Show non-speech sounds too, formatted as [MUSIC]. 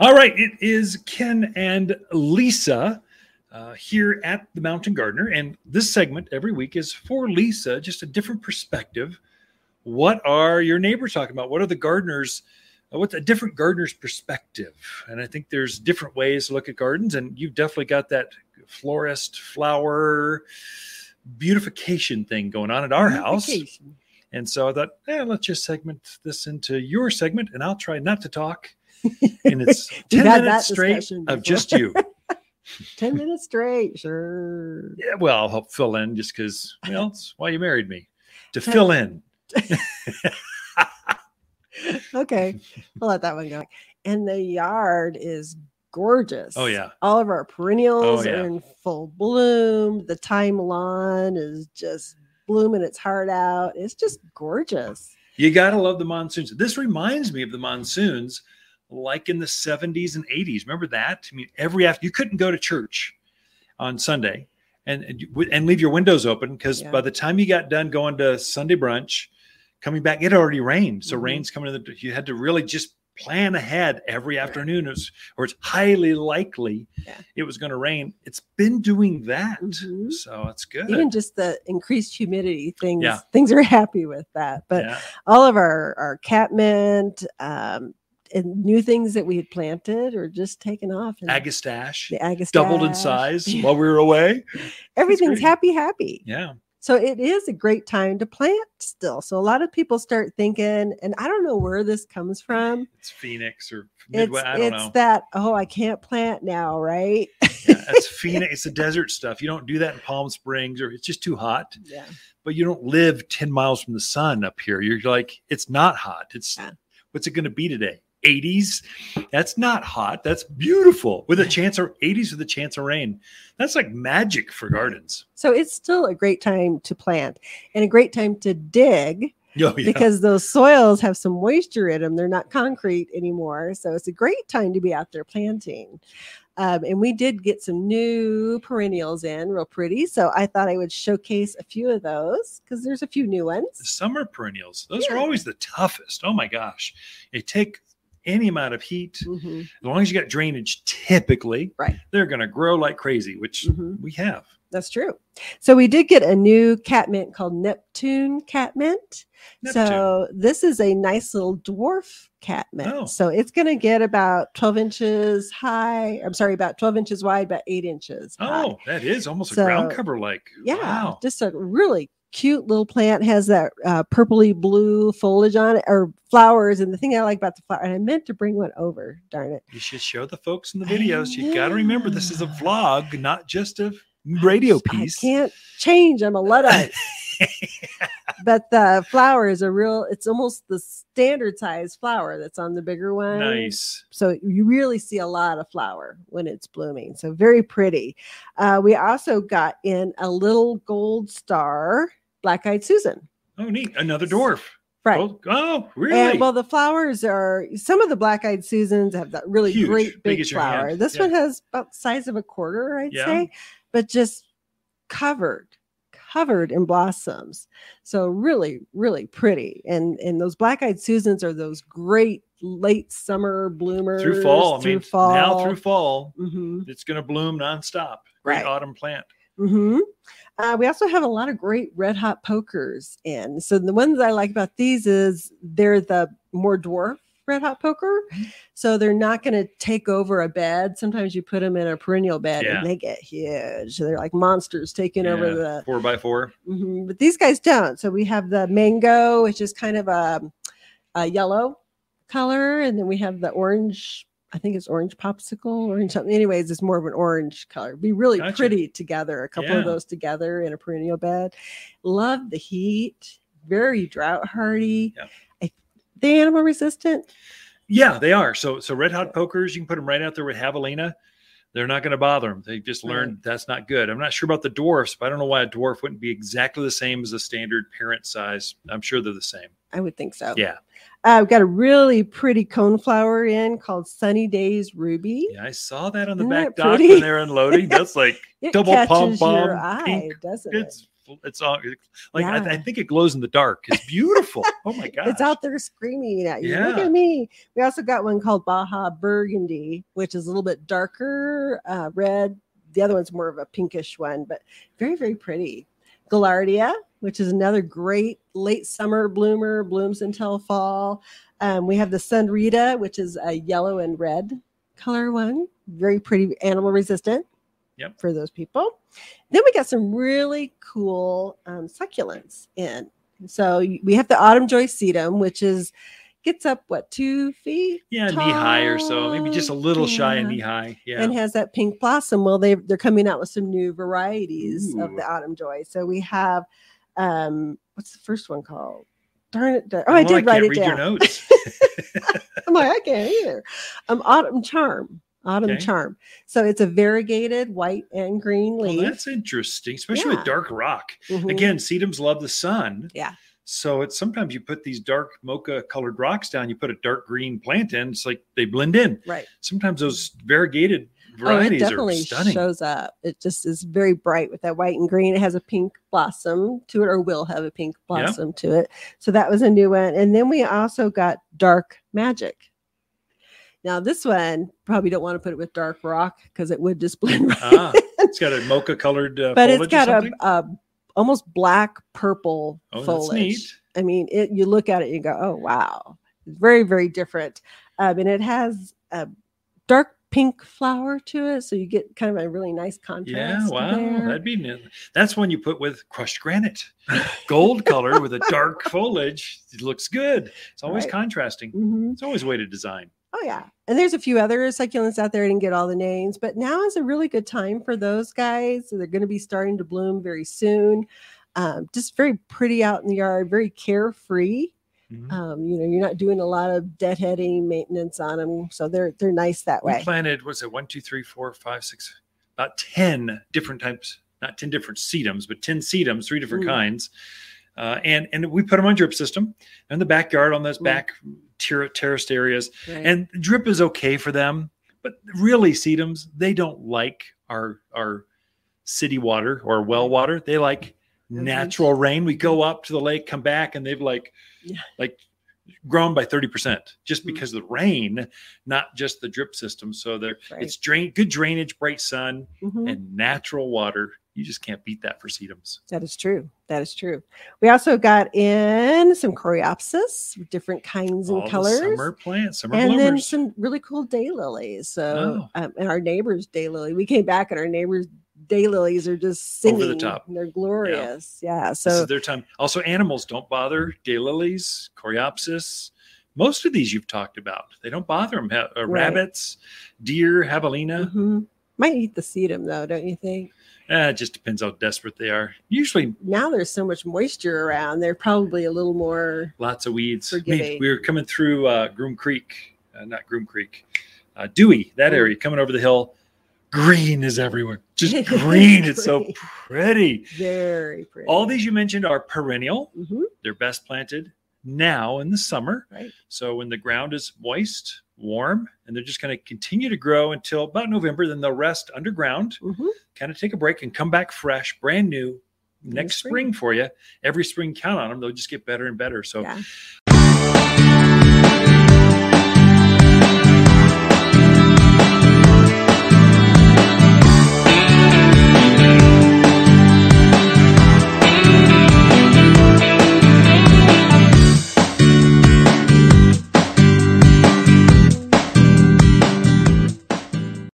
All right, it is Ken and Lisa uh, here at the Mountain Gardener, and this segment every week is for Lisa, just a different perspective. What are your neighbors talking about? What are the gardeners? uh, What's a different gardener's perspective? And I think there's different ways to look at gardens, and you've definitely got that florist, flower, beautification thing going on at our house. And so I thought, eh, let's just segment this into your segment, and I'll try not to talk. And it's [LAUGHS] 10 minutes straight of just you. [LAUGHS] 10 minutes straight. Sure. yeah, well, I'll help fill in just because, well, it's why you married me to fill in. [LAUGHS] Okay. I'll let that one go. And the yard is gorgeous. Oh, yeah. All of our perennials Oh, yeah. are in full bloom. The thyme lawn is just blooming its heart out. It's just gorgeous. You got to love the monsoons. This reminds me of the monsoons like in the 70s and 80s. Remember that? I mean, every after you couldn't go to church on Sunday and and, and leave your windows open because Yeah. by the time you got done going to Sunday brunch, coming back, it already rained. So Mhm. rain's coming in the you had to really just plan ahead every afternoon It was- or it's highly likely Yeah. it was going to rain. It's been doing that. Mhm. So it's good. Even just the increased humidity things, Yeah. things are [LAUGHS] happy with that. But all of our our catmint um, and new things that we had planted or just taken off. And Agastache the agastache doubled in size [LAUGHS] while we were away. Everything's happy, happy. Yeah. So it is a great time to plant still. So a lot of people start thinking, and I don't know where this comes from. It's Phoenix or It's Midwest. I don't it's know. that oh I can't plant now, right? yeah, it's [LAUGHS] Phoenix. It's the desert stuff. You don't do that in Palm Springs or it's just too hot. yeah. But you don't live 10 miles from the sun up here. You're like, it's not hot. It's Yeah. what's it going to be today? 80s. That's not hot. That's beautiful with a chance of 80s with a chance of rain. That's like magic for gardens. So it's still a great time to plant and a great time to dig [LAUGHS] Oh, yeah. because those soils have some moisture in them. They're not concrete anymore. So it's a great time to be out there planting. Um, and we did get some new perennials in, real pretty. So I thought I would showcase a few of those because there's a few new ones. summer perennials, those are always the toughest. Oh my gosh. They take any amount of heat. Mhm, As long as you got drainage, typically, Right. they're going to grow like crazy, which mhm. we have. That's true. So we did get a new catmint called Neptune catmint. Neptune. So this is a nice little dwarf catmint. Oh. So it's going to get about 12 inches high. I'm sorry, about 12 inches wide, about eight inches. high. Oh, that is almost a ground cover like. yeah, Wow. just a really cute little plant. Has that uh, purpley blue foliage on it or flowers. And the thing I like about the flower, and I meant to bring one over. Darn it. You should show the folks in the videos. You got to remember this is a vlog, not just a radio piece. I can't change. I'm a luddite. [LAUGHS] but the flower is a real. It's almost the standard size flower that's on the bigger one. nice. So you really see a lot of flower when it's blooming. So very pretty. Uh, we also got in a little gold star, black-eyed Susan. Oh, neat. Another dwarf. Right. Oh, oh, really? And well, the flowers are some of the black-eyed Susans have that really Huge, great big big flower. This Yeah. one has about the size of a quarter, I'd Yeah. say, but just covered, covered in blossoms. So really, really pretty. And and those black-eyed Susans are those great late summer bloomers through fall. I through mean, fall. now through fall, Mhm. it's going to bloom nonstop. Great Right. autumn plant. Hmm Uh, we also have a lot of great red hot pokers in. So the ones I like about these is they're the more dwarf red hot poker. Mhm. So they're not going to take over a bed. Sometimes you put them in a perennial bed Yeah. and they get huge. They're like monsters taking over the. Four by four. Mhm, But these guys don't. So we have the mango, which is kind of a, a yellow color, and then we have the orange. I think it's orange popsicle, orange something. Anyways, it's more of an orange color. Be really Gotcha. pretty together. A couple Yeah. of those together in a perennial bed. Love the heat. Very drought hardy. Yeah. I, they animal resistant. Yeah, they are. So, so red hot pokers, you can put them right out there with javelina. They're not going to bother them. They just Right. learned that's not good. I'm not sure about the dwarfs, but I don't know why a dwarf wouldn't be exactly the same as a standard parent size. I'm sure they're the same. I would think so. Yeah. Uh, we've got a really pretty coneflower in called Sunny Days Ruby. Yeah, I saw that on the Isn't back dock when they're unloading. [LAUGHS] That's like It double pom your pom eye, doesn't it? It's all like I, I think it glows in the dark. It's beautiful. [LAUGHS] oh my god! It's out there screaming at you. Look at me. We also got one called Baja Burgundy, which is a little bit darker uh, red. The other one's more of a pinkish one, but very, very pretty. Gaillardia, which is another great late summer bloomer, blooms until fall. Um, we have the Sunrita, which is a yellow and red color one, very pretty, animal resistant. Yep. For those people. Then we got some really cool um, succulents in. So we have the autumn joy sedum, which is gets up what two feet yeah, knee high or so, maybe just a little shy of Yeah. knee high. Yeah. and has that pink blossom. Well, they they're coming out with some new varieties of the autumn joy. So we have um what's the first one called? Darn it! darn- Oh, I Well, did write can't it read down. your notes. [LAUGHS] I'm like, I can't either. Um, autumn charm. Autumn Okay. charm. So it's a variegated white and green well, leaf. that's interesting, especially Yeah. with dark rock. Mhm. Again, sedums love the sun. Yeah. So it's sometimes you put these dark mocha colored rocks down, you put a dark green plant in, it's like they blend in. right. Sometimes those variegated varieties Oh, it definitely shows up. It just is very bright with that white and green. It has a pink blossom to it, or will have a pink Yeah. blossom to it. So that was a new one. And then we also got Dark Magic. Now this one probably don't want to put it with Dark Rock because it would just [LAUGHS] blend right. ah, it's got a mocha colored uh, but it's got a, a almost black purple Oh, that's foliage. neat. I mean, it. You look at it, and you go, "Oh wow!" It's very, very different, um, and it has a dark pink flower to it, so you get kind of a really nice contrast. Yeah, wow, there. that'd be neat. That's one you put with crushed granite, gold color with a dark [LAUGHS] foliage. It looks good. It's always Right. contrasting. Mhm. It's always a way to design. Oh yeah, and there's a few other succulents out there. I didn't get all the names, but now is a really good time for those guys. They're going to be starting to bloom very soon. Um, just very pretty out in the yard, very carefree. Mhm. Um, you know, you're not doing a lot of deadheading maintenance on them, so they're they're nice that We way. planted was it one, two, three, four, five, six, about ten different types, not ten different sedums, but ten sedums, three different Mm. kinds. Uh, and and we put them on drip system in the backyard on those Mm. back ter- terraced areas. Right. And drip is okay for them, but really sedums they don't like our our city water or well water. They like natural rain. We go up to the lake, come back, and they've like Yeah. like grown by 30% just Mhm. because of the rain, not just the drip system. So they're Right. it's drain good drainage, bright sun, Mhm. and natural water. You just can't beat that for sedums. That is true. That is true. We also got in some coreopsis, different kinds and All colors. summer plants, summer and then some really cool daylilies. So, Oh. um, and our neighbor's daylily, we came back and our neighbor's daylilies are just singing. Over the top. and They're glorious. Yeah. this So, is their time. Also, animals don't bother daylilies, coreopsis. Most of these you've talked about, they don't bother them. Ha- uh, Right. Rabbits, deer, javelina. mhm. might eat the sedum though, don't you think? Eh, it just depends how desperate they are. Usually, Now there's so much moisture around. They're probably a little more. lots of weeds. We were coming through uh, Groom Creek, uh, not Groom Creek, uh, Dewey, that area, coming over the hill. Green is everywhere. Just [LAUGHS] green. It's so [LAUGHS] pretty. Very pretty. All these you mentioned are perennial. Mhm, They're best planted now in the summer. right. So when the ground is moist, warm, and they're just going to continue to grow until about November, then they'll rest underground, Mhm. kind of take a break and come back fresh, brand new next spring. spring for you. Every spring, count on them; they'll just get better and better. So Yeah.